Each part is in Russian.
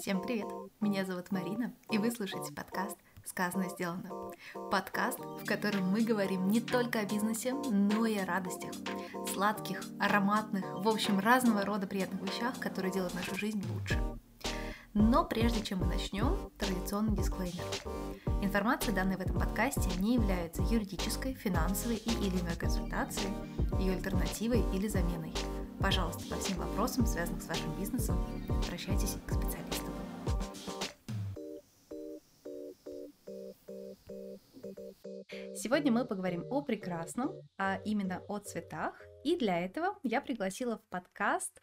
Всем привет! Меня зовут Марина, и вы слушаете подкаст «Сказано, сделано». Подкаст, в котором мы говорим не только о бизнесе, но и о радостях. Сладких, ароматных, в общем, разного рода приятных вещах, которые делают нашу жизнь лучше. Но прежде чем мы начнем, традиционный дисклеймер. Информация, данная в этом подкасте, не является юридической, финансовой и или иной консультацией, ее альтернативой или заменой. Пожалуйста, по всем вопросам, связанным с вашим бизнесом, обращайтесь к специалистам. Сегодня мы поговорим о прекрасном, а именно о цветах. И для этого я пригласила в подкаст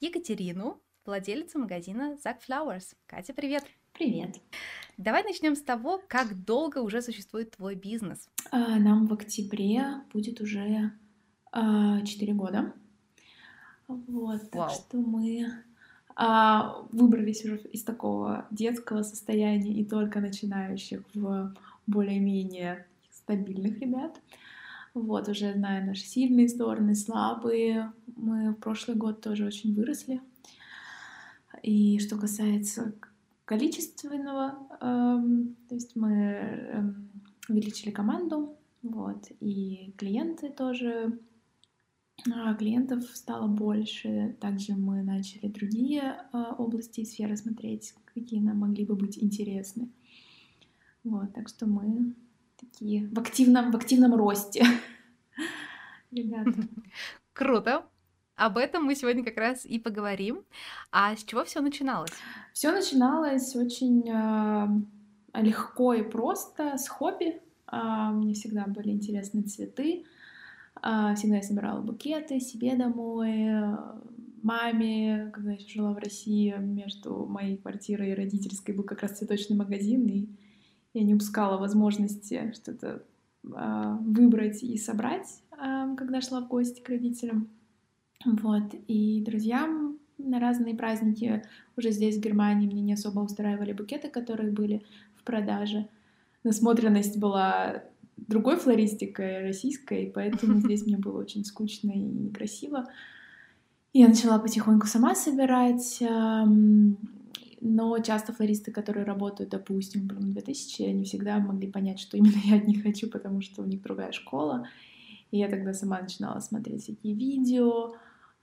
Екатерину, владелицу магазина Zack Flowers. Катя, привет! Привет! Давай начнем с того, как долго уже существует твой бизнес. А, нам в октябре будет уже а, 4 года. Вот, так Вау. что мы а, выбрались уже из такого детского состояния и только начинающих в более-менее стабильных ребят. Вот, уже зная наши сильные стороны, слабые. Мы в прошлый год тоже очень выросли. И что касается количественного, эм, то есть мы эм, увеличили команду, вот, и клиенты тоже, а, клиентов стало больше. Также мы начали другие а, области и сферы смотреть, какие нам могли бы быть интересны. Вот, так что мы такие в активном, в активном росте. Ребята. Круто! Об этом мы сегодня как раз и поговорим. А с чего все начиналось? Все начиналось очень а, легко и просто с хобби. А, мне всегда были интересны цветы. А, всегда я собирала букеты себе домой, а, маме, когда я еще жила в России, между моей квартирой и родительской был как раз цветочный магазин, и я не упускала возможности что-то а, выбрать и собрать, а, когда шла в гости к родителям. Вот, и друзьям на разные праздники уже здесь, в Германии, мне не особо устраивали букеты, которые были в продаже. Насмотренность была другой флористикой, российской, поэтому здесь мне было очень скучно и некрасиво. Я начала потихоньку сама собирать, но часто флористы, которые работают, допустим, прям 2000, они всегда могли понять, что именно я от них хочу, потому что у них другая школа. И я тогда сама начинала смотреть всякие видео,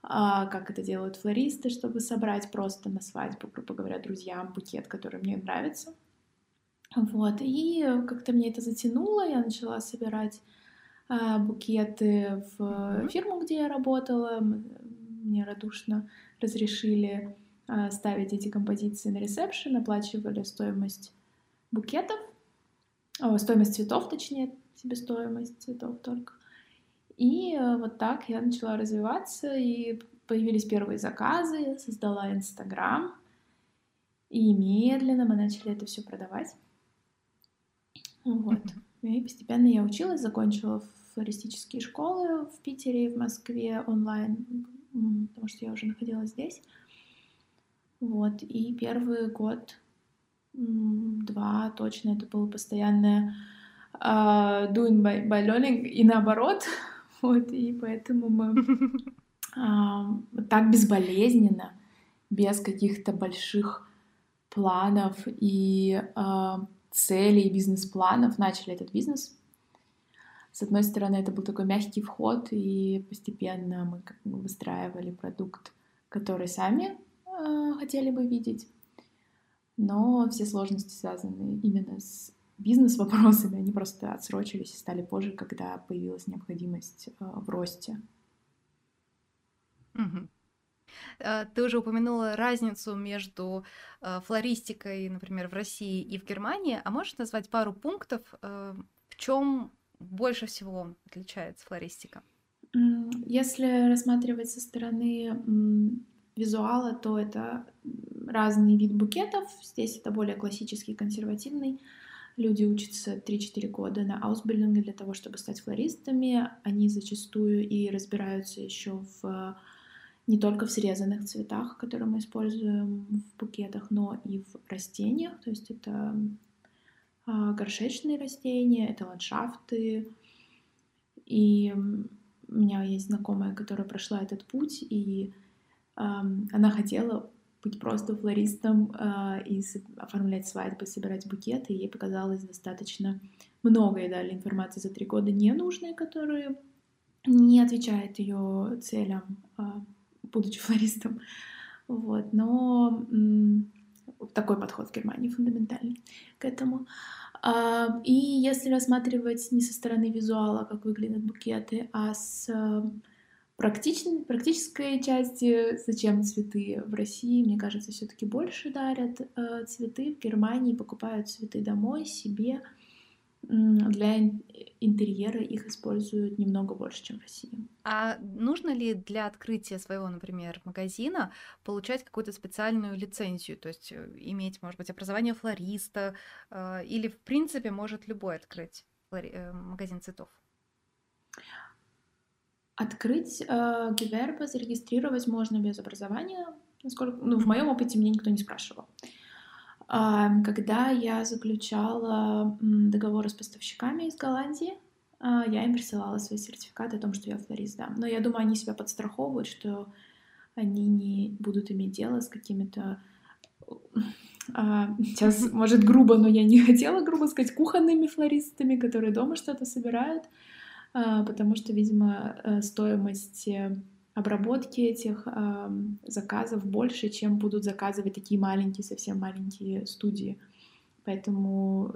а, как это делают флористы, чтобы собрать просто на свадьбу, грубо говоря, друзьям букет, который мне нравится. Вот, и как-то мне это затянуло, я начала собирать а, букеты в фирму, где я работала. Мне радушно разрешили ставить эти композиции на ресепшн, оплачивали стоимость букетов, о, стоимость цветов, точнее, себестоимость цветов только. И э, вот так я начала развиваться, и появились первые заказы, создала Инстаграм, и медленно мы начали это все продавать. Вот. И постепенно я училась, закончила флористические школы в Питере и в Москве онлайн, потому что я уже находилась здесь. Вот. И первый год, два точно, это было постоянное а, doing by, by learning и наоборот. Вот. И поэтому мы вот так безболезненно, без каких-то больших планов и а, целей, бизнес-планов начали этот бизнес. С одной стороны, это был такой мягкий вход, и постепенно мы как бы выстраивали продукт, который сами э, хотели бы видеть. Но все сложности связаны именно с бизнес-вопросами, они просто отсрочились и стали позже, когда появилась необходимость э, в росте. Э, Ты уже упомянула разницу между флористикой, например, в России и в Германии. А можешь назвать пару пунктов, в чем больше всего отличается флористика? Если рассматривать со стороны визуала, то это разный вид букетов. Здесь это более классический, консервативный. Люди учатся 3-4 года на Ausbildung для того, чтобы стать флористами. Они зачастую и разбираются еще в не только в срезанных цветах, которые мы используем в букетах, но и в растениях. То есть это а, горшечные растения, это ландшафты. И у меня есть знакомая, которая прошла этот путь, и она хотела быть просто флористом э, и оформлять свадьбы, собирать букеты. ей показалось достаточно много и дали информации за три года ненужной, которые не отвечает ее целям, э, будучи флористом. Вот, но такой подход в Германии фундаментальный к этому. А, и если рассматривать не со стороны визуала, как выглядят букеты, а с практичной, практической части, зачем цветы в России, мне кажется, все-таки больше дарят э, цветы. В Германии покупают цветы домой, себе. Для интерьера их используют немного больше, чем в России. А нужно ли для открытия своего, например, магазина получать какую-то специальную лицензию, то есть э, иметь, может быть, образование флориста, э, или в принципе может любой открыть э, магазин цветов? Открыть э, Гивербе, зарегистрировать можно без образования, насколько, ну, в моем опыте мне никто не спрашивал. Когда я заключала договоры с поставщиками из Голландии, а, я им присылала свои сертификаты о том, что я флорист, да. Но я думаю, они себя подстраховывают, что они не будут иметь дело с какими-то а, сейчас, может, грубо, но я не хотела грубо сказать, кухонными флористами, которые дома что-то собирают, потому что, видимо, э, стоимость обработки этих заказов больше, чем будут заказывать такие маленькие, совсем маленькие студии. Поэтому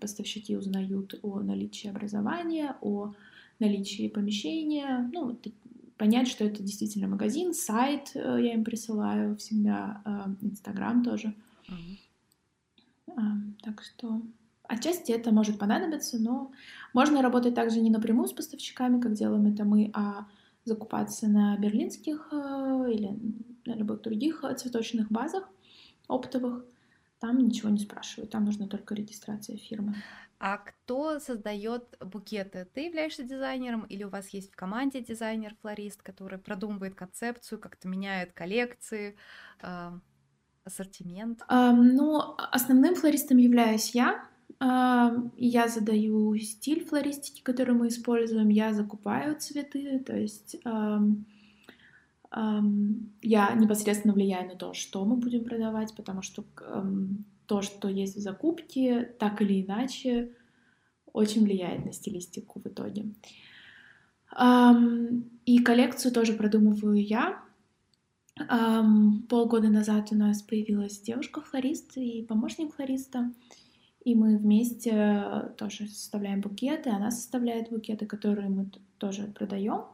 поставщики узнают о наличии образования, о наличии помещения, ну, понять, что это действительно магазин, сайт э, я им присылаю всегда, э, Инстаграм тоже. Mm-hmm. Так что отчасти это может понадобиться, но можно работать также не напрямую с поставщиками, как делаем это мы, а закупаться на берлинских э, или на любых других цветочных базах оптовых. Там ничего не спрашивают, там нужна только регистрация фирмы. А кто создает букеты? Ты являешься дизайнером или у вас есть в команде дизайнер-флорист, который продумывает концепцию, как-то меняет коллекции, э, ассортимент? Um, ну, основным флористом являюсь я. Я задаю стиль флористики, который мы используем, я закупаю цветы, то есть я непосредственно влияю на то, что мы будем продавать, потому что то, что есть в закупке, так или иначе, очень влияет на стилистику в итоге. И коллекцию тоже продумываю я. Полгода назад у нас появилась девушка-флорист и помощник флориста. И мы вместе тоже составляем букеты, она составляет букеты, которые мы тоже продаем.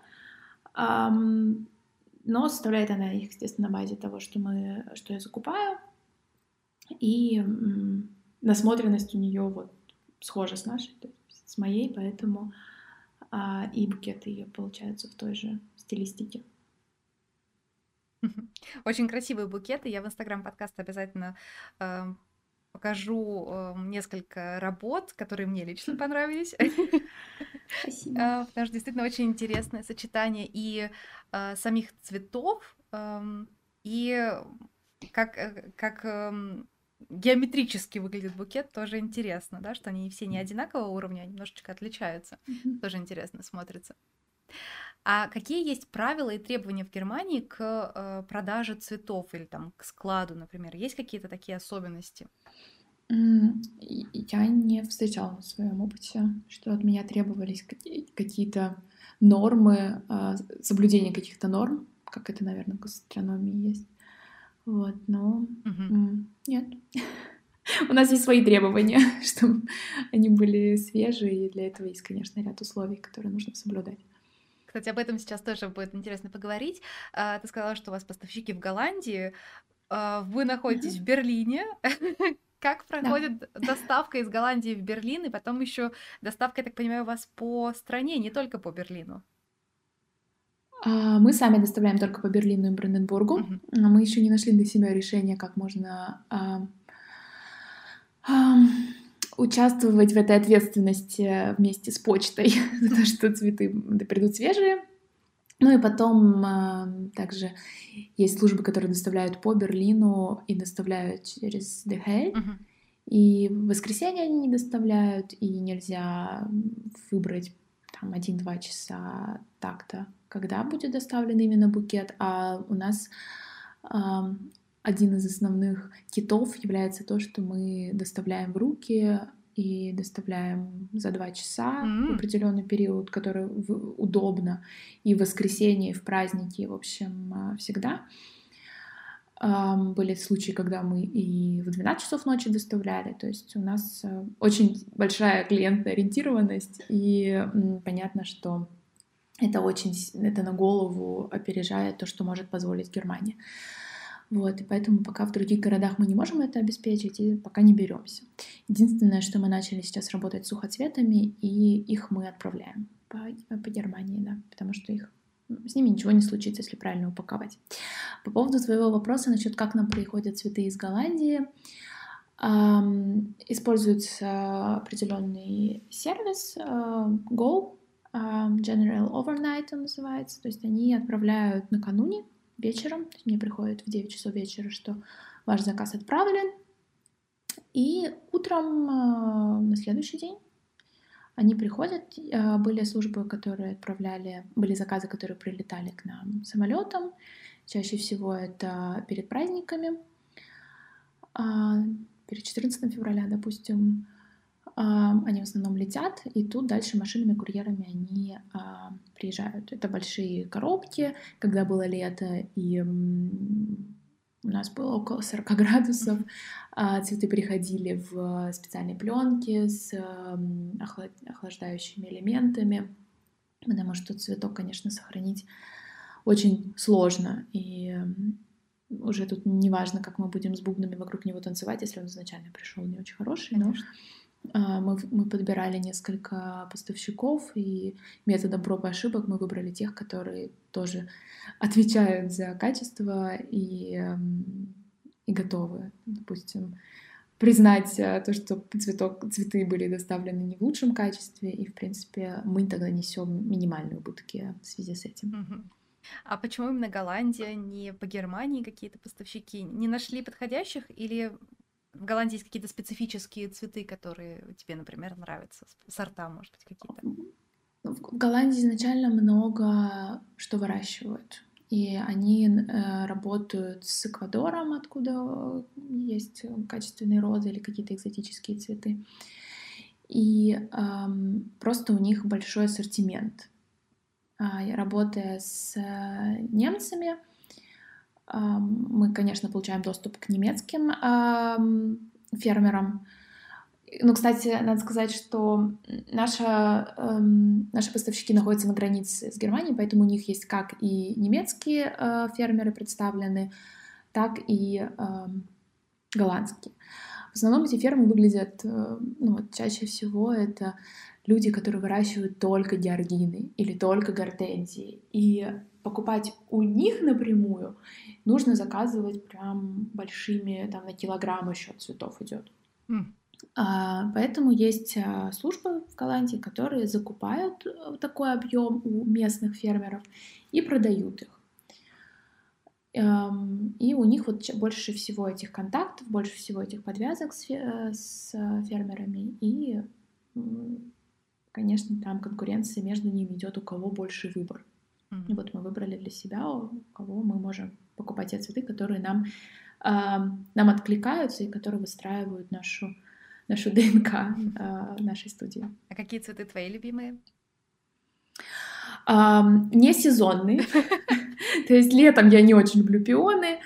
Но составляет она их, естественно, на базе того, что, мы, что я закупаю. И насмотренность у нее вот схожа с нашей, с моей, поэтому а, и букеты ее получаются в той же стилистике. Очень красивые букеты. Я в инстаграм подкаста обязательно э, покажу э, несколько работ, которые мне лично понравились. Спасибо. Э, потому что действительно очень интересное сочетание и э, самих цветов, эм, и как, как эм, геометрически выглядит букет, тоже интересно, да, что они все не одинакового уровня, а немножечко отличаются. Тоже интересно смотрится. А какие есть правила и требования в Германии к э, продаже цветов или там к складу, например? Есть какие-то такие особенности? Я не встречала в своем опыте, что от меня требовались какие-то нормы, а, соблюдение каких-то норм, как это, наверное, в гастрономии есть. Вот, но угу. нет. У нас есть свои требования, чтобы они были свежие, и для этого есть, конечно, ряд условий, которые нужно соблюдать. Кстати, об этом сейчас тоже будет интересно поговорить. А, ты сказала, что у вас поставщики в Голландии. А, вы находитесь mm-hmm. в Берлине. Как проходит да. доставка из Голландии в Берлин, и потом еще доставка, я так понимаю, у вас по стране, не только по Берлину? А, мы сами доставляем только по Берлину и Бранденбургу. Uh-huh. Мы еще не нашли для себя решения, как можно участвовать в этой ответственности вместе с почтой за то, что цветы придут свежие. Ну и потом э, также есть службы, которые доставляют по Берлину и доставляют через. Uh-huh. И в воскресенье они не доставляют, и нельзя выбрать там один-два часа так-то, когда будет доставлен именно букет. А у нас один из основных китов является то, что мы доставляем в руки и доставляем за два часа mm-hmm. в определенный период, который удобно и в воскресенье, и в праздники, в общем, а, всегда. Были случаи, когда мы и в 12 часов ночи доставляли, то есть у нас а, очень большая клиентная ориентированность, и понятно, что это очень, это на голову опережает то, что может позволить Германия. Вот, и поэтому пока в других городах мы не можем это обеспечить и пока не беремся. Единственное, что мы начали сейчас работать с сухоцветами, и их мы отправляем по, по Германии, да, потому что их с ними ничего не случится, если правильно упаковать. По поводу твоего вопроса насчет, как нам приходят цветы из Голландии, используется определенный сервис э, Go, э, General Overnight он называется, то есть они отправляют накануне вечером, мне приходит в 9 часов вечера, что ваш заказ отправлен, и утром э, на следующий день они приходят. Э, были службы, которые отправляли, были заказы, которые прилетали к нам самолетом. Чаще всего это перед праздниками, а, перед 14 февраля, допустим. Они в основном летят, и тут дальше машинами-курьерами они а, приезжают. Это большие коробки, когда было лето, и у нас было около 40 градусов, а цветы приходили в специальные пленки с охлаждающими элементами, потому что цветок, конечно, сохранить очень сложно, и уже тут не важно, как мы будем с бубнами вокруг него танцевать, если он изначально пришел не очень хороший, но а, мы, мы подбирали несколько поставщиков, и методом проб и ошибок мы выбрали тех, которые тоже отвечают за качество и, и готовы, допустим, признать а, то, что цветок, цветы были доставлены не в лучшем качестве, и, в принципе, мы тогда несем минимальные убытки в связи с этим. А почему именно Голландия, не по Германии какие-то поставщики? Не нашли подходящих или в Голландии есть какие-то специфические цветы, которые тебе, например, нравятся? Сорта, может быть, какие-то? Ну, в Голландии изначально много что выращивают. И они э, работают с Эквадором, откуда есть качественные розы или какие-то экзотические цветы. И э, просто у них большой ассортимент. Э, работая с э, немцами, мы, конечно, получаем доступ к немецким фермерам. Ну, кстати, надо сказать, что наша, наши поставщики находятся на границе с Германией, поэтому у них есть как и немецкие э, фермеры представлены, так и голландские. В основном эти фермы выглядят, э, ну, вот чаще всего это люди, которые выращивают только георгины или только гортензии. И покупать у них напрямую нужно заказывать прям большими, там на килограмм еще цветов идет. Mm. А, поэтому есть а, службы в Голландии, которые закупают э, такой объем у местных фермеров и продают их. Эм, и у них вот больше всего этих контактов, больше всего этих подвязок с, э, с фермерами. И, конечно, там конкуренция между ними идет, у кого больше выбор. Mm-hmm. И вот мы выбрали для себя, у кого мы можем покупать те цветы, которые нам, э, нам откликаются и которые выстраивают нашу, нашу ДНК э, нашей студии. А какие цветы твои любимые? Э, не сезонные. То есть летом я не очень люблю пионы,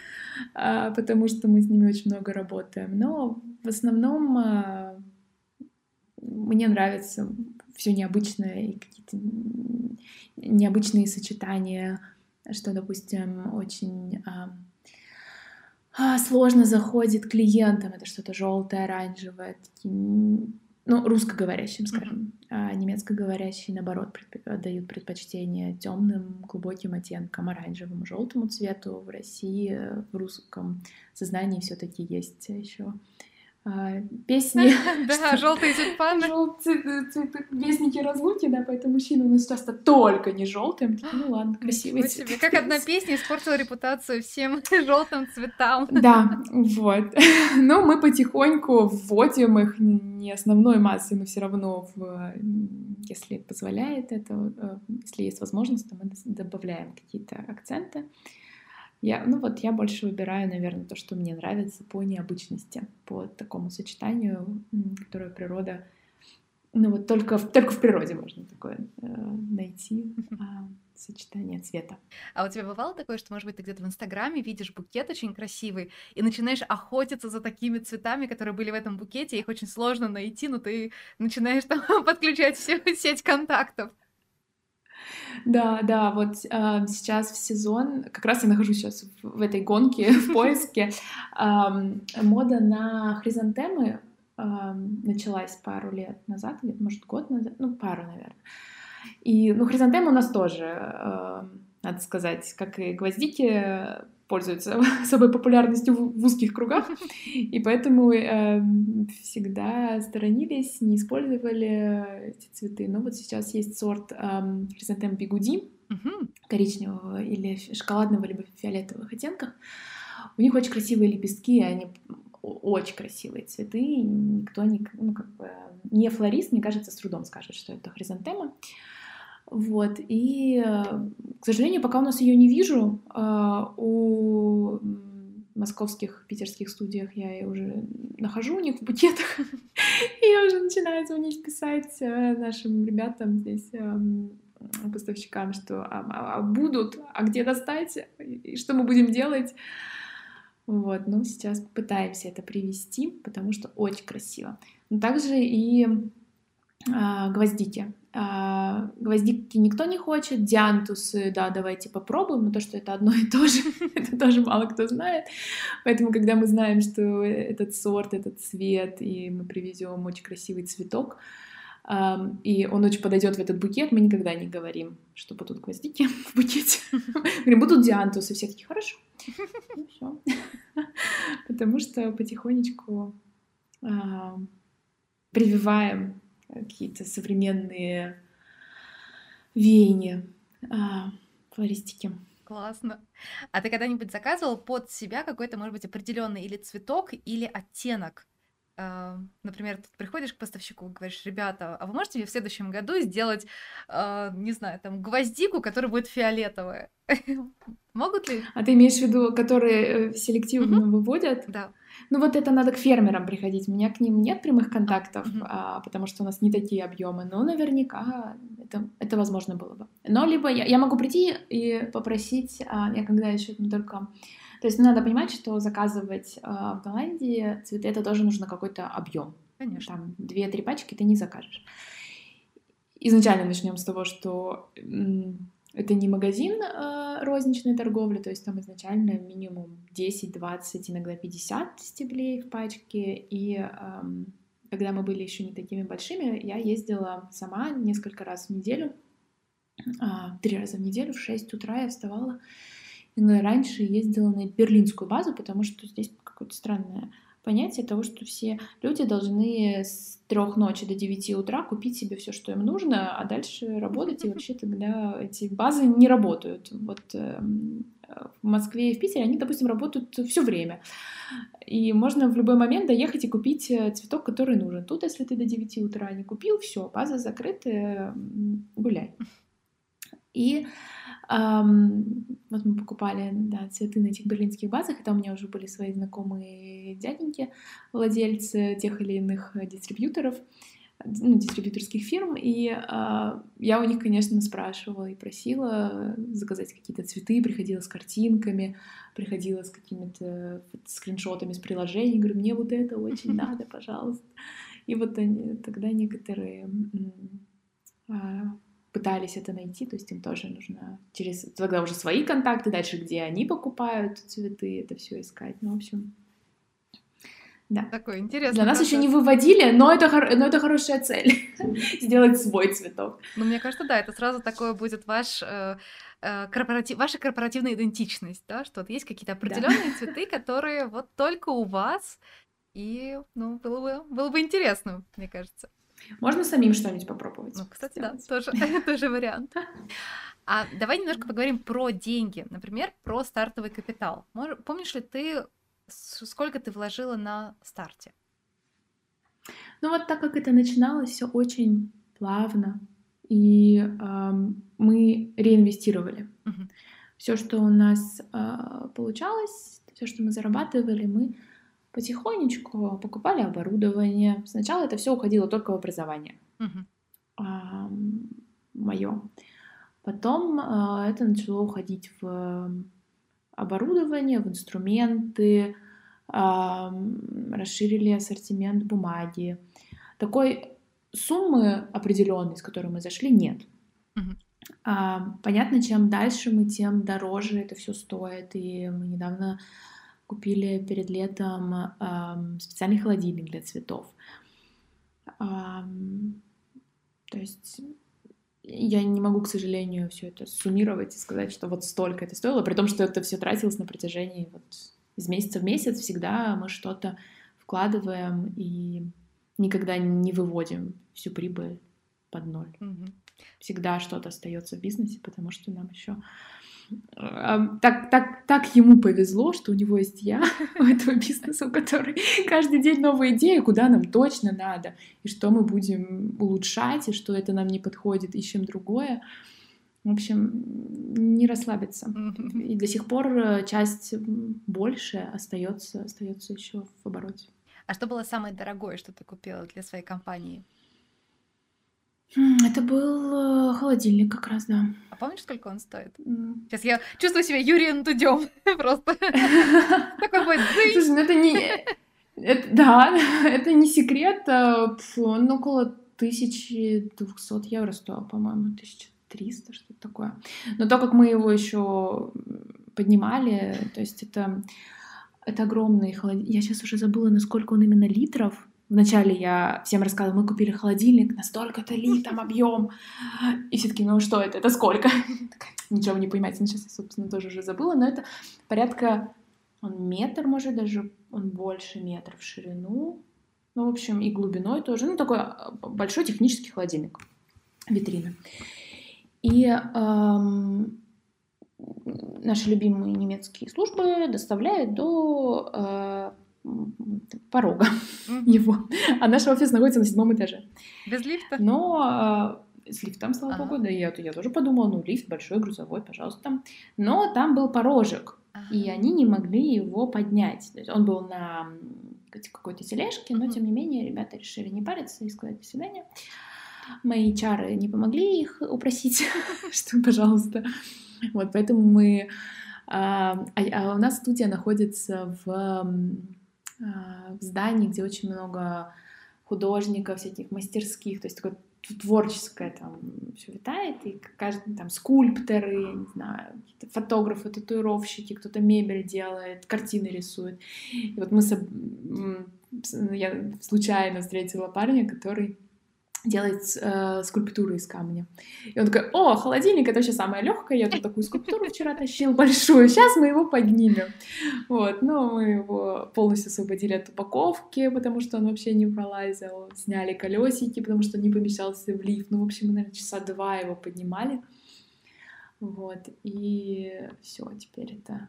э, потому что мы с ними очень много работаем. Но в основном э, мне нравится все необычное и какие-то необычные сочетания, что, допустим, очень а, а, сложно заходит клиентам. Это что-то желтое, оранжевое, такие, ну, русскоговорящим, скажем, mm-hmm. а немецкоговорящие, наоборот, предп... дают предпочтение темным, глубоким оттенкам, оранжевому, желтому цвету. В России, в русском сознании все-таки есть еще песни. Да, желтые тюльпаны. Вестники разлуки, да, поэтому мужчины у нас часто только не желтые. Ну ладно, красивые цветы. Как одна песня испортила репутацию всем желтым цветам. Да, вот. Но мы потихоньку вводим их не основной массой, но все равно, если позволяет это, э, если есть возможность, то мы добавляем какие-то акценты. Я, ну вот я больше выбираю, наверное, то, что мне нравится по необычности, по такому сочетанию, которое природа ну вот только, только в природе можно такое э, найти э, сочетание цвета. А у тебя бывало такое, что, может быть, ты где-то в Инстаграме видишь букет очень красивый и начинаешь охотиться за такими цветами, которые были в этом букете, их очень сложно найти, но ты начинаешь там подключать всю сеть контактов. Да, да, вот э, сейчас в сезон, как раз я нахожусь сейчас в, в этой гонке, в поиске, э, мода на хризантемы началась пару лет назад, может, год назад, ну, пару, наверное. И, ну, хризантемы у нас тоже, э, надо сказать, как и гвоздики, пользуются особой популярностью в, узких кругах, и поэтому э, всегда сторонились, не использовали эти цветы. Но вот сейчас есть сорт э, хризантем бигуди, коричневого или шоколадного, либо фиолетовых оттенках. У них очень красивые лепестки, они очень красивые цветы, никто не, ну, как бы, не флорист, мне кажется, с трудом скажет, что это хризантема. Вот, и, к сожалению, пока у нас ее не вижу, а, у московских, питерских студиях я ее уже нахожу у них в букетах, и я уже начинаю звонить, писать э, нашим ребятам здесь, эм, поставщикам, что а, а, будут, а где достать, и что мы будем делать. Вот, ну, сейчас пытаемся это привести, потому что очень красиво. Но также и гвоздики. А, гвоздики никто не хочет, диантусы, да, давайте попробуем, но то, что это одно и то же, это тоже мало кто знает. Поэтому, когда мы знаем, что этот сорт, этот цвет, и мы привезем очень красивый цветок, и он очень подойдет в этот букет, мы никогда не говорим, что будут гвоздики в букете. Говорим, будут диантусы, все такие, хорошо. Потому что потихонечку прививаем какие-то современные веяния а, флористики. Классно. А ты когда-нибудь заказывал под себя какой-то, может быть, определенный или цветок, или оттенок? А, например, ты приходишь к поставщику и говоришь, ребята, а вы можете мне в следующем году сделать, а, не знаю, там, гвоздику, которая будет фиолетовая? Могут ли? А ты имеешь в виду, которые э, селективно выводят? Да. Ну вот это надо к фермерам приходить. У меня к ним нет прямых контактов, а, потому что у нас не такие объемы. Но наверняка это, это возможно было бы. Но либо я, я могу прийти и попросить, а, я когда еще только то есть надо понимать, что заказывать э, в Голландии цветы это тоже нужно какой-то объем. Конечно. Там две-три пачки ты не закажешь. Изначально начнем с того, что это не магазин э, розничной торговли, то есть там изначально минимум 10, 20, иногда 50 стеблей в пачке. И э, когда мы были еще не такими большими, я ездила сама несколько раз в неделю, э, три раза в неделю, в 6 утра я вставала раньше ездила на берлинскую базу, потому что здесь какое-то странное понятие того, что все люди должны с трех ночи до девяти утра купить себе все, что им нужно, а дальше работать, и вообще тогда эти базы не работают. Вот э, в Москве и в Питере они, допустим, работают все время. И можно в любой момент доехать и купить э, цветок, который нужен. Тут, если ты до 9 утра не купил, все, база закрыта, гуляй. И вот мы покупали да, цветы на этих берлинских базах, и там у меня уже были свои знакомые дяденьки, владельцы тех или иных э, дистрибьюторов, ну, дистрибьюторских фирм, и uh, я у них, конечно, спрашивала и просила заказать какие-то цветы, приходила с картинками, приходила с какими-то скриншотами с приложений, говорю, мне вот это очень надо, пожалуйста. И вот они, тогда некоторые uh, пытались это найти, то есть им тоже нужно через тогда уже свои контакты, дальше где они покупают цветы, это все искать. Ну, в общем, да. Такой интересный. Для нас процесс. еще не выводили, но это, но это хорошая цель сделать свой цветок. Ну, мне кажется, да, это сразу такое будет ваш э, э, корпоратив, ваша корпоративная идентичность, да, что вот есть какие-то определенные да. цветы, которые вот только у вас, и, ну, было бы, было бы интересно, мне кажется. Можно самим что-нибудь попробовать. Ну, кстати, сделать. да, тоже, тоже вариант. А давай немножко поговорим про деньги, например, про стартовый капитал. помнишь ли ты, сколько ты вложила на старте? Ну вот так как это начиналось, все очень плавно, и э, мы реинвестировали. Угу. все, что у нас э, получалось, все, что мы зарабатывали, мы потихонечку покупали оборудование. Сначала это все уходило только в образование. А, мое. Потом а, это начало уходить в оборудование, в инструменты, а, расширили ассортимент бумаги. Такой суммы определенной, с которой мы зашли, нет. А, понятно, чем дальше мы, тем дороже это все стоит. И мы недавно купили перед летом ам, специальный холодильник для цветов. Ам, то есть я не могу, к сожалению, все это суммировать и сказать, что вот столько это стоило, при том, что это все тратилось на протяжении вот из месяца в месяц всегда мы что-то вкладываем и никогда не выводим всю прибыль под ноль. Мгм. Всегда что-то остается в бизнесе, потому что нам еще так, так, так ему повезло, что у него есть я у этого бизнеса, у которой каждый день новые идеи, куда нам точно надо, и что мы будем улучшать, и что это нам не подходит, ищем другое. В общем, не расслабиться. И до сих пор э, часть больше остается, остается еще в обороте. А что было самое дорогое, что ты купила для своей компании? Это был э, холодильник как раз, да. А помнишь, сколько он стоит? М. Сейчас я чувствую себя Юрием Дудем просто. Такой будет. Слушай, ну это не... да, это не секрет. а, Он около 1200 евро стоил, по-моему, 1300, что-то такое. Но то, как мы его еще поднимали, то есть это, это огромный холодильник. Я сейчас уже забыла, насколько он именно литров. Вначале я всем рассказывала, мы купили холодильник, настолько-то литром объем. И все таки ну что это, это сколько? Ничего вы не понимаете, ну сейчас я, собственно, тоже уже забыла, но это порядка он метр, может, даже он больше метра в ширину. Ну, в общем, и глубиной тоже. Ну, такой а, большой технический холодильник. Витрина. И ам, наши любимые немецкие службы доставляют до э, порога Мгм. его. А наш офис находится на седьмом этаже. Без лифта? Но э, с лифтом, слава Ага. богу, да, я, я тоже подумала, ну, лифт большой, грузовой, пожалуйста. Но там был порожек, и Ага. они не могли его поднять. То есть он был на какой-то тележке, но тем не менее ребята решили не париться и сказать до свидания. Мои чары не помогли их упросить, что, пожалуйста. Вот, поэтому мы... а, а- а у нас студия находится в, а, в здании, где очень много художников, всяких мастерских, то есть такое творческое там все витает, и каждый там скульпторы, я не знаю, фотографы, татуировщики, кто-то мебель делает, картины рисует. И вот мы с- я случайно встретила парня, который делает э, скульптуры из камня. И он такой, о, холодильник, это вообще самое легкое, я тут такую скульптуру вчера тащил большую, сейчас мы его поднимем. Вот, но мы его полностью освободили от упаковки, потому что он вообще не пролазил, сняли колесики, потому что не помещался в лифт. Ну, в общем, мы, наверное, часа два его поднимали. Вот, и все, теперь это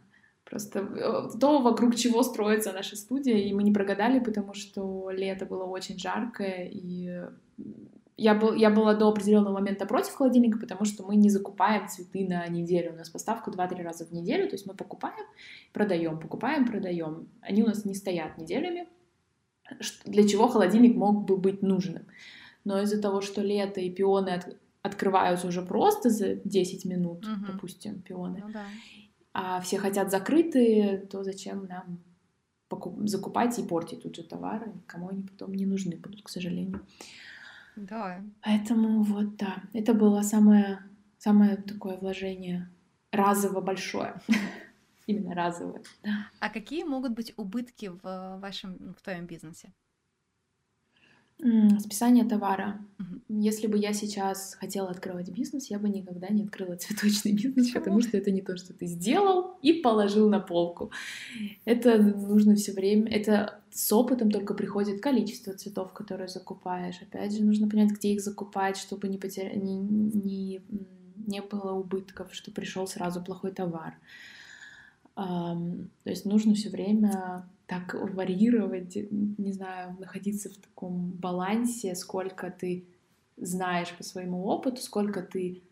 просто э, то, вокруг чего строится наша студия, и мы не прогадали, потому что лето было очень жаркое, и я, был, я была до определенного момента против холодильника, потому что мы не закупаем цветы на неделю. У нас поставка 2-3 раза в неделю, то есть мы покупаем, продаем, покупаем, продаем. Они у нас не стоят неделями, для чего холодильник мог бы быть нужным. Но из-за того, что лето и пионы от- открываются уже просто за 10 минут, Мгм. допустим, пионы, Ну да. А все хотят закрытые, то зачем нам покуп- закупать и портить тут же товары, кому они потом не нужны будут, к сожалению. Да. Поэтому вот, да, это было самое, самое такое вложение разово большое. Именно разовое. Да. А какие могут быть убытки в вашем, в твоем бизнесе? Списание товара. Если бы я сейчас хотела открывать бизнес, я бы никогда не открыла цветочный бизнес, Почему? потому что это не то, что ты сделал и положил на полку. Это нужно все время, это с опытом только приходит количество цветов, которые закупаешь. Опять же, нужно понять, где их закупать, чтобы не, потеря... не, не, не было убытков, что пришел сразу плохой товар. То есть нужно все время так варьировать, не знаю, находиться в таком балансе, сколько ты знаешь по своему опыту, сколько ты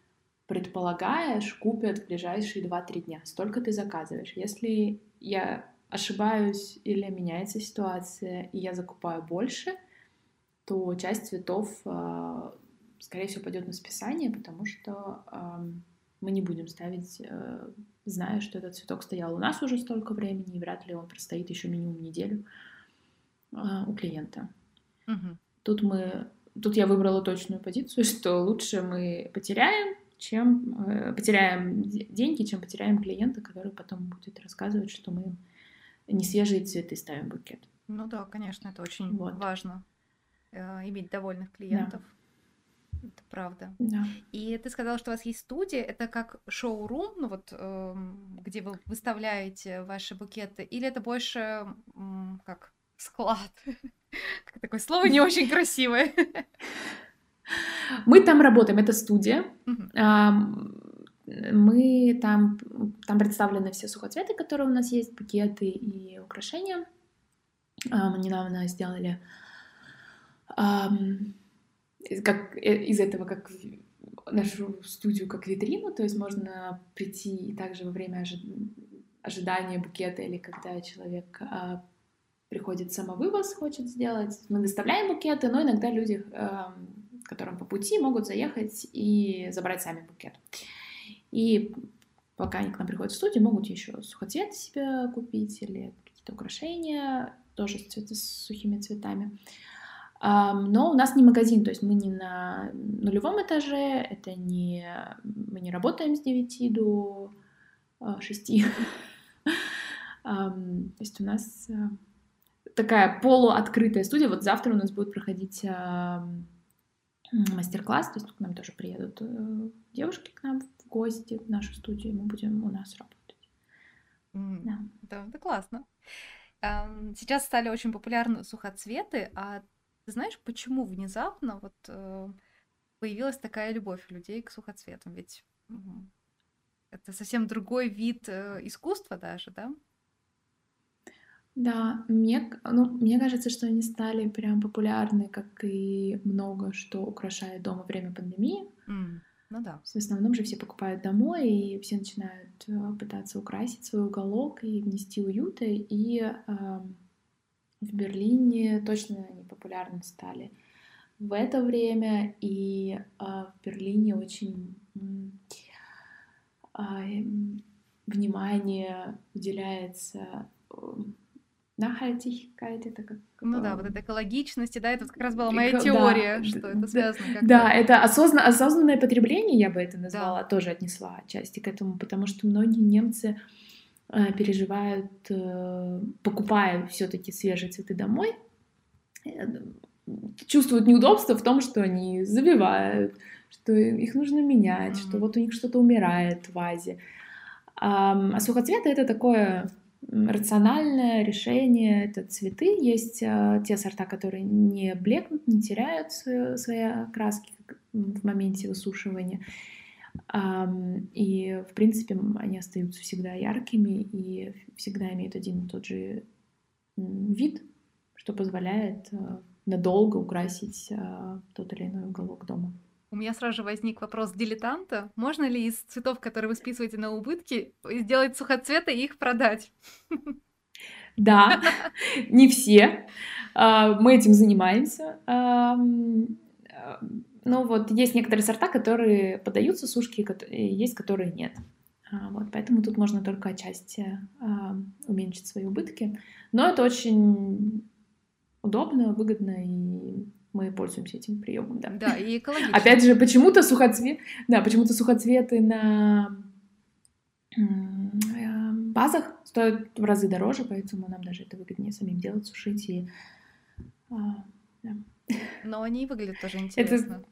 предполагаешь, купят в ближайшие 2-3 дня. Столько ты заказываешь. Если я ошибаюсь или меняется ситуация, и я закупаю больше, то часть цветов, а, скорее всего, пойдет на списание, потому что мы не будем ставить, э, зная, что этот цветок стоял у нас уже столько времени, и вряд ли он простоит еще минимум неделю а, у клиента. Угу. Тут мы, тут я выбрала точную позицию, что лучше мы потеряем, чем э, потеряем деньги, чем потеряем клиента, который потом будет рассказывать, что мы не свежие цветы ставим в букет. Ну да, конечно, это очень вот. важно э, иметь довольных клиентов. Да. Это правда. Да. И ты сказала, что у вас есть студия. Это как шоу-рум, ну вот, э, где вы выставляете ваши букеты, или это больше э, как склад? Такое слово не очень красивое. Мы там работаем, это студия. Мы там, там представлены все сухоцветы, которые у нас есть, букеты и украшения. Мы недавно сделали как, э, из этого как нашу студию как витрину, то есть можно прийти и также во время ожидания букета или когда человек а, приходит самовывоз, хочет сделать, мы доставляем букеты, но иногда люди которым по пути могут заехать и забрать сами букет. И пока они к нам приходят в студию, могут еще сухоцвет себе купить или какие-то украшения, тоже с, цвет, с сухими цветами. Но у нас не магазин, то есть мы не на нулевом этаже, это не... Мы не работаем с 9 до 6. То есть у нас э, такая полуоткрытая студия. Вот завтра у нас будет проходить мастер-класс, то есть к нам тоже приедут э, девушки к нам в гости в нашу студию, мы будем у нас работать. Mm, да. да, это классно. Сейчас стали очень популярны сухоцветы, а ты знаешь, почему внезапно вот э, появилась такая любовь у людей к сухоцветам? Ведь это совсем другой вид э, искусства даже, да? Да, мне, ну, мне кажется, что они стали прям популярны, как и много что украшает дом во время пандемии. Mm, ну да. В основном же все покупают домой, и все начинают э, пытаться украсить свой уголок и внести уюта. И э, в Берлине точно они популярны стали в это время, и э, в Берлине очень э, внимание уделяется Nachhaltigkeit, это как... Ну да, вот эта экологичность, да, это как раз была моя теория, да, что это связано как-то. Да, это осозна... осознанное потребление, я бы это назвала, да. тоже отнесла отчасти к этому, потому что многие немцы э, переживают, э, покупая все таки свежие цветы домой, э, чувствуют неудобство в том, что они завивают, что их нужно менять, mm-hmm. что вот у них что-то умирает в вазе. А, а сухоцветы — это такое рациональное решение — это цветы. Есть э, те сорта, которые не блекнут, не теряют свои окраски в моменте высушивания. И, в принципе, они остаются всегда яркими и всегда имеют один и тот же вид, что позволяет э, надолго украсить э, тот или иной уголок дома. У меня сразу же возник вопрос дилетанта. Можно ли из цветов, которые вы списываете на убытки, сделать сухоцветы и их продать? Да, не все. А, мы этим занимаемся. Ну вот, есть некоторые сорта, которые подаются сушки, есть, которые нет. А, вот, поэтому тут можно только отчасти уменьшить свои убытки. Но это очень удобно, выгодно и мы пользуемся этим приемом, да. Да, и экологично. Опять же, почему-то сухоцвет, да, почему-то сухоцветы на э, базах стоят в разы дороже, поэтому нам даже это выгоднее самим делать, сушить и а, да. Но они выглядят тоже интересно. Это...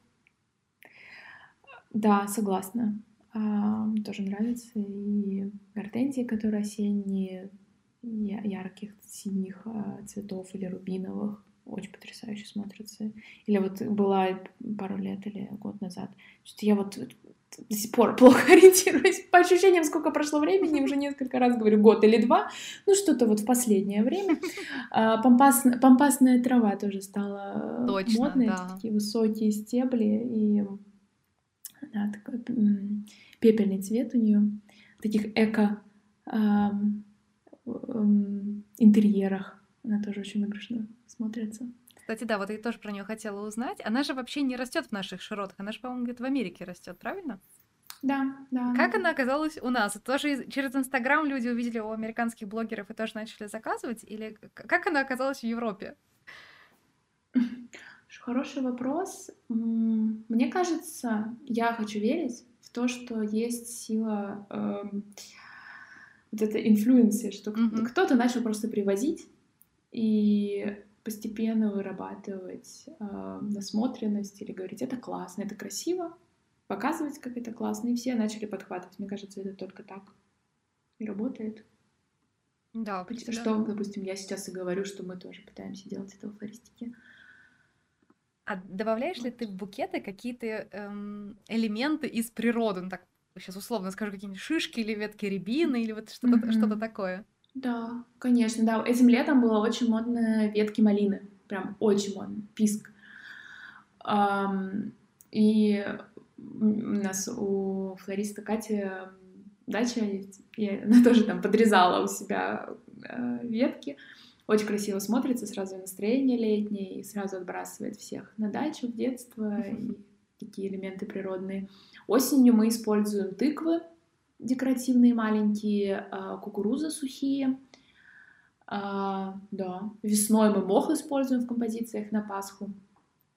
Да, согласна. А, тоже нравится. И гортензии, которые осенние, ярких синих а, цветов или рубиновых очень потрясающе смотрится. Или вот была пару лет или год назад. Что я вот до сих пор плохо ориентируюсь. По ощущениям, сколько прошло времени, уже несколько раз говорю, год или два. Ну, что-то вот в последнее время. А, помпас, помпасная трава тоже стала Точно, модной. Да. Такие высокие стебли. И а, такой пепельный цвет у нее, таких эко интерьерах. Она тоже очень выигрышно смотрится. Кстати, да, вот я тоже про нее хотела узнать. Она же вообще не растет в наших широтах, она же, по-моему, где-то в Америке растет, правильно? Да, да. Как она оказалась у нас? тоже через Инстаграм люди увидели у американских блогеров и тоже начали заказывать? Или как она оказалась в Европе? Хороший вопрос. Мне кажется, я хочу верить в то, что есть сила э, вот этой инфлюенции, что mm-hmm. кто-то начал просто привозить и постепенно вырабатывать э, насмотренность или говорить, это классно, это красиво, показывать, как это классно, и все начали подхватывать. Мне кажется, это только так и работает. Да, что, да. допустим, я сейчас и говорю, что мы тоже пытаемся делать это в флористике. А добавляешь ли ты в букеты какие-то эм, элементы из природы? Ну, так сейчас условно скажу, какие-нибудь шишки или ветки рябины или вот что-то mm-hmm. что такое? Да, конечно, да. Этим летом было очень модно ветки малины. Прям очень модно. Писк. Um, и у нас у флориста Кати дача есть, и она тоже там подрезала у себя э, ветки. Очень красиво смотрится, сразу настроение летнее, и сразу отбрасывает всех на дачу в детство, и такие элементы природные. Осенью мы используем тыквы декоративные маленькие, э, кукуруза сухие. А, да, весной мы мох используем в композициях на Пасху.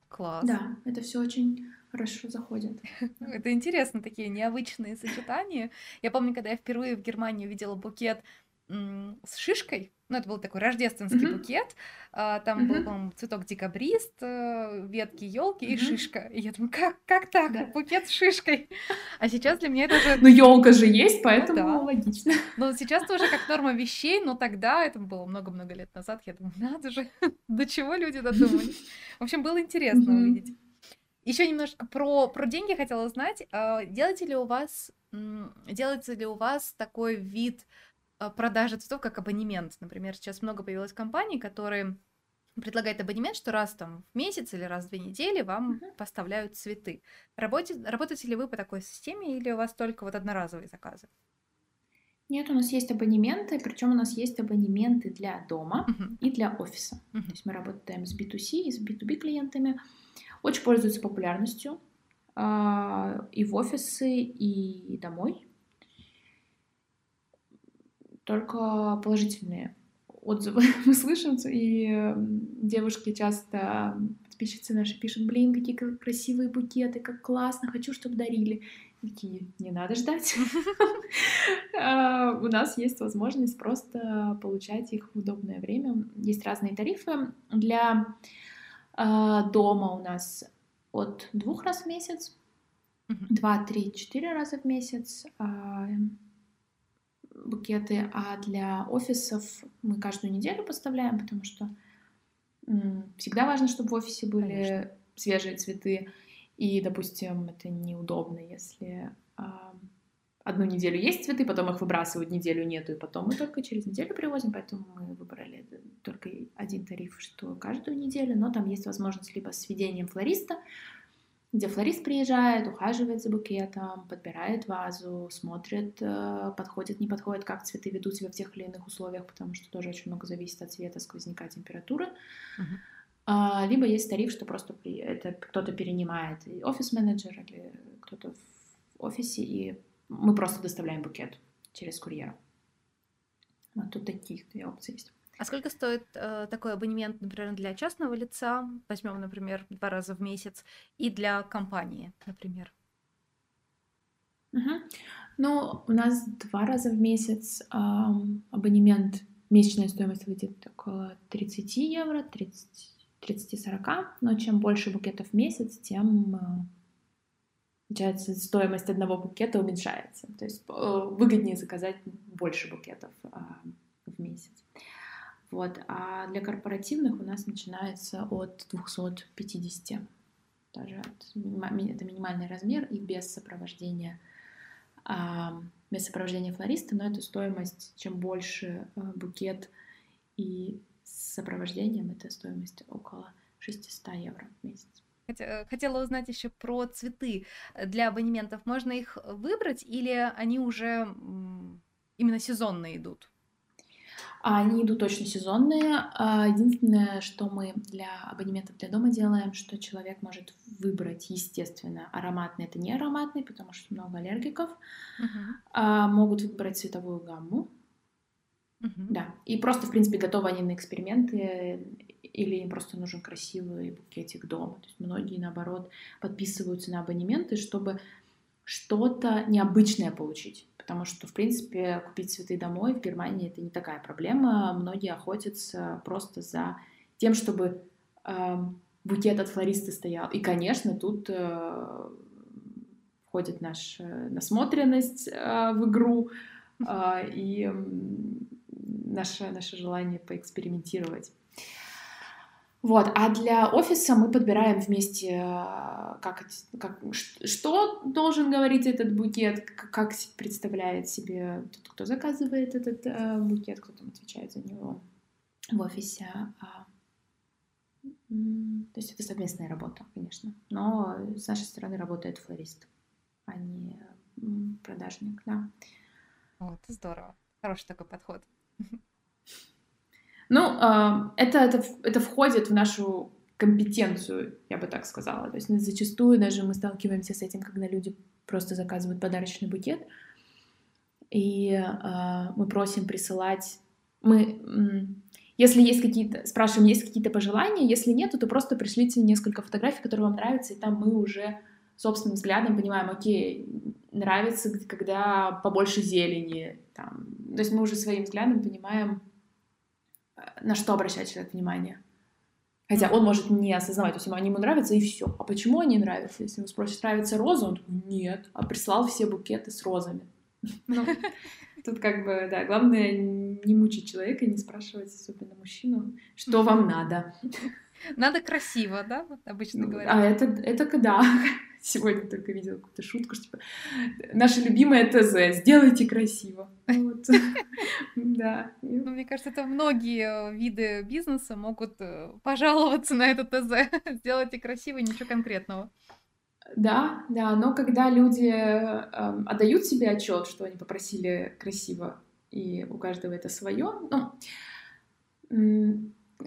Класс. Да, это все очень хорошо заходит. Это интересно, такие необычные сочетания. Я помню, когда я впервые в Германии увидела букет с шишкой, ну, это был такой рождественский mm-hmm. букет. А, там mm-hmm. был, по-моему, цветок декабрист, э, ветки елки mm-hmm. и шишка. И я думаю, как, как так? Да. Букет с шишкой. А сейчас для меня это уже. Ну, елка же есть, поэтому ну, да. логично. Ну, сейчас тоже как норма вещей, но тогда, это было много-много лет назад, я думаю, надо же, до чего люди додумались. В общем, было интересно mm-hmm. увидеть. Еще немножко про, про деньги хотела узнать. А, делаете ли у вас, делается ли у вас такой вид продажи цветов как абонемент? Например, сейчас много появилось компаний, которые предлагают абонемент, что раз там в месяц или раз в две недели вам uh-huh. поставляют цветы. Работаете, работаете ли вы по такой системе или у вас только вот одноразовые заказы? Нет, у нас есть абонементы, причем у нас есть абонементы для дома uh-huh. и для офиса. Uh-huh. То есть мы работаем с B2C и с B2B клиентами. Очень пользуется популярностью а, и в офисы, и домой. Только положительные отзывы мы слышим, и девушки часто, подписчицы наши пишут, блин, какие красивые букеты, как классно, хочу, чтобы дарили. Такие, не надо ждать. А, у нас есть возможность просто получать их в удобное время. Есть разные тарифы. Для а, дома у нас от двух раз в месяц, два, три, четыре раза в месяц а, букеты, а для офисов мы каждую неделю поставляем, потому что всегда важно, чтобы в офисе были Конечно. свежие цветы. И, допустим, это неудобно, если одну неделю есть цветы, потом их выбрасывают, неделю нету, и потом мы только через неделю привозим, поэтому мы выбрали только один тариф, что каждую неделю, но там есть возможность либо с введением флориста, где флорист приезжает, ухаживает за букетом, подбирает вазу, смотрит, э, подходит, не подходит, как цветы ведут себя в тех или иных условиях, потому что тоже очень много зависит от цвета, сквозняка, температуры. Uh-huh. Либо есть тариф, что просто это кто-то перенимает, офис-менеджер или кто-то в офисе, и мы просто доставляем букет через курьера. Вот тут такие две опции есть. А сколько стоит э, такой абонемент, например, для частного лица? Возьмем, например, два раза в месяц, и для компании, например. Угу. Ну, у нас два раза в месяц э, абонемент, месячная стоимость выйдет около 30 евро, 30-40, но чем больше букетов в месяц, тем э, получается, стоимость одного букета уменьшается. То есть э, выгоднее заказать больше букетов а. Вот. А для корпоративных у нас начинается от 250. Даже это минимальный размер и без сопровождения а, без сопровождения флориста, но это стоимость, чем больше э, букет и с сопровождением, это стоимость около 600 евро в месяц. хотела узнать еще про цветы для абонементов. Можно их выбрать или они уже именно сезонные идут? А они идут точно сезонные. А единственное, что мы для абонементов для дома делаем, что человек может выбрать, естественно, ароматный это не ароматный, потому что много аллергиков. Uh-huh. Могут выбрать цветовую гамму. Uh-huh. Да. И просто, в принципе, готовы они на эксперименты, или им просто нужен красивый букетик дома. То есть многие, наоборот, подписываются на абонементы, чтобы что-то необычное получить потому что, в принципе, купить цветы домой в Германии это не такая проблема. Многие охотятся просто за тем, чтобы э, букет от флориста стоял. И, конечно, тут э, входит наша насмотренность э, в игру э, и наше, наше желание поэкспериментировать. Вот, а для офиса мы подбираем вместе, э, как, как, что должен говорить этот букет, как представляет себе тот, кто заказывает этот э, букет, кто там отвечает за него в офисе. А, то есть это совместная работа, конечно. Но с нашей стороны работает флорист, а не продажник, да. Вот, здорово. Хороший такой подход. Ну, а, это, это, это входит в нашу компетенцию, я бы так сказала. То есть зачастую даже мы сталкиваемся с этим, когда люди просто заказывают подарочный букет, и э, мы просим присылать... Мы, если есть какие-то... Спрашиваем, есть какие-то пожелания, если нет, то просто пришлите несколько фотографий, которые вам нравятся, и там мы уже собственным взглядом понимаем, окей, нравится, когда побольше зелени. Там. То есть мы уже своим взглядом понимаем, на что обращает человек внимание. Хотя он может не осознавать, то есть они ему нравятся и все. А почему они нравятся? Если его спросят, нравится роза, он такой, нет, а прислал все букеты с розами. Ну, тут как бы, да, главное не мучить человека, не спрашивать, особенно мужчину, что вам надо. Надо красиво, да, вот обычно ну, говорят. А это, это да. Сегодня только видела какую-то шутку, что типа, наша любимая ТЗ, сделайте красиво. Вот. Да. Ну, мне кажется, это многие виды бизнеса могут э, пожаловаться на это ТЗ. Сделайте красиво, ничего конкретного. Да, да, но когда люди э, отдают себе отчет, что они попросили красиво, и у каждого это свое, ну,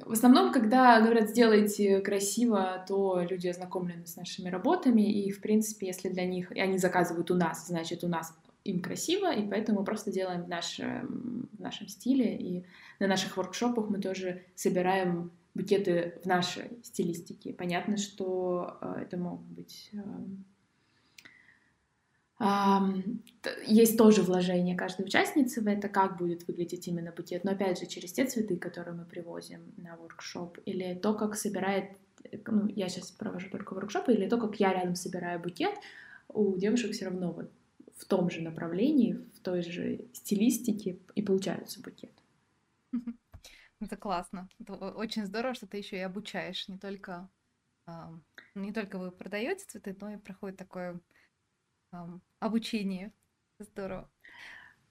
в основном, когда говорят «сделайте красиво», то люди ознакомлены с нашими работами, и, в принципе, если для них, и они заказывают у нас, значит, у нас им красиво, и поэтому мы просто делаем в, нашем, в нашем стиле, и на наших воркшопах мы тоже собираем букеты в нашей стилистике. Понятно, что э, это могут быть э, есть тоже вложение каждой участницы в это, как будет выглядеть именно букет, но опять же через те цветы, которые мы привозим на воркшоп, или то, как собирает, ну, я сейчас провожу только воркшопы, или то, как я рядом собираю букет, у девушек все равно вот в том же направлении, в той же стилистике и получаются букеты. Это классно. Это очень здорово, что ты еще и обучаешь. Не только, не только вы продаете цветы, но и проходит такое обучение. Здорово.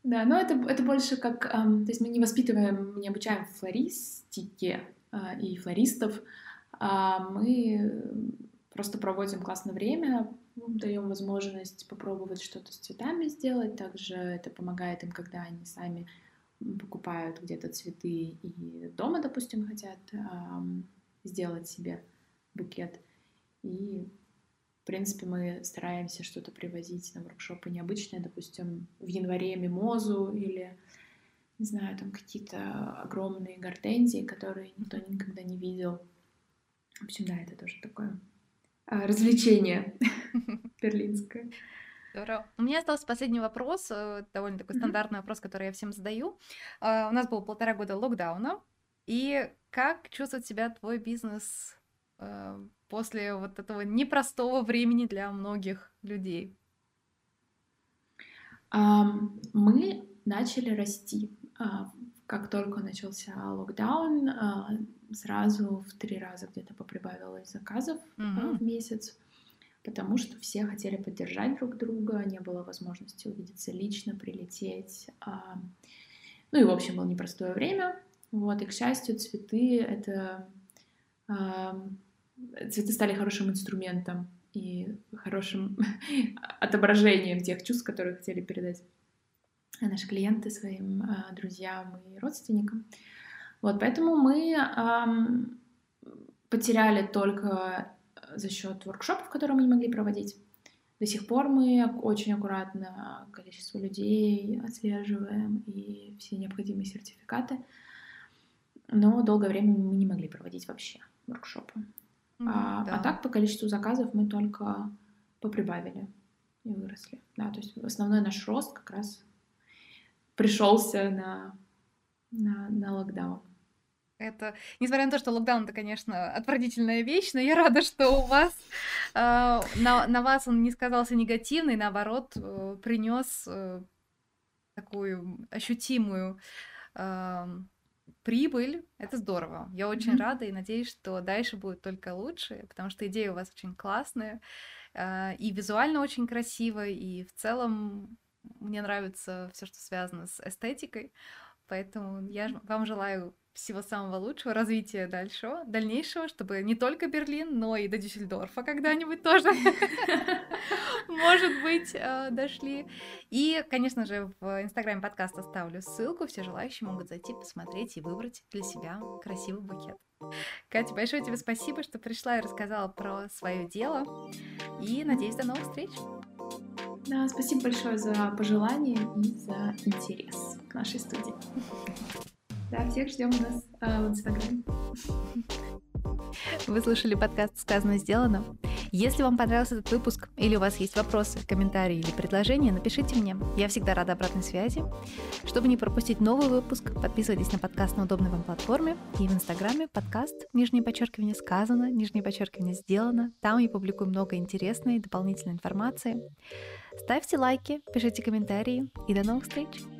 Да, но это, это больше как... То есть мы не воспитываем, не обучаем флористике э, и флористов, а мы просто проводим классное время, даем возможность попробовать что-то с цветами сделать. Также это помогает им, когда они сами покупают где-то цветы и дома, допустим, хотят сделать себе букет. И в принципе, мы стараемся что-то привозить на воркшопы необычные, допустим, в январе мимозу или, не знаю, там какие-то огромные гортензии, которые никто никогда не видел. В общем, да, это тоже такое а, развлечение берлинское. Здорово. У меня остался последний вопрос, э, довольно такой стандартный вопрос, который я всем задаю. А, у нас было полтора года локдауна, и как чувствует себя твой бизнес э, после вот этого непростого времени для многих людей? Мы начали расти. А, как только начался локдаун, а, сразу в три раза где-то поприбавилось заказов mm-hmm. в месяц, потому что все хотели поддержать друг друга, не было возможности увидеться лично, прилететь. Ну и, в общем, было непростое время. Вот, и, к счастью, цветы — это цветы стали хорошим инструментом и хорошим отображением тех чувств, которые хотели передать наши клиенты своим э, друзьям и родственникам. Вот, поэтому мы эм, потеряли только за счет воркшопов, которые мы не могли проводить. До сих пор мы очень аккуратно количество людей отслеживаем и все необходимые сертификаты, но долгое время мы не могли проводить вообще воркшопы. Mm-hmm, а, да. а так по количеству заказов мы только поприбавили и выросли. Да, то есть основной наш рост как раз пришелся на, на, на локдаун. Это, несмотря на то, что локдаун это, конечно, отвратительная вещь, но я рада, что у вас э, на, на вас он не сказался негативный, наоборот, э, принес э, такую ощутимую э, прибыль. Это здорово. Я очень mm-hmm. рада и надеюсь, что дальше будет только лучше, потому что идея у вас очень классная и визуально очень красиво, и в целом мне нравится все, что связано с эстетикой. Поэтому я вам желаю всего самого лучшего, развития дальше, дальнейшего, чтобы не только Берлин, но и до Дюссельдорфа когда-нибудь тоже, может быть, э, дошли. И, конечно же, в инстаграме подкаста оставлю ссылку, все желающие могут зайти, посмотреть и выбрать для себя красивый букет. Катя, большое тебе спасибо, что пришла и рассказала про свое дело. И надеюсь, до новых встреч. Да, спасибо большое за пожелания и за интерес к нашей студии. Да, всех ждем у нас э, в Инстаграме. Вы слушали подкаст «Сказано, сделано». Если вам понравился этот выпуск, или у вас есть вопросы, комментарии или предложения, напишите мне. Я всегда рада обратной связи. Чтобы не пропустить новый выпуск, подписывайтесь на подкаст на удобной вам платформе и в Инстаграме подкаст «Нижнее подчеркивание сказано», «Нижнее подчеркивание сделано». Там я публикую много интересной дополнительной информации. Ставьте лайки, пишите комментарии и до новых встреч!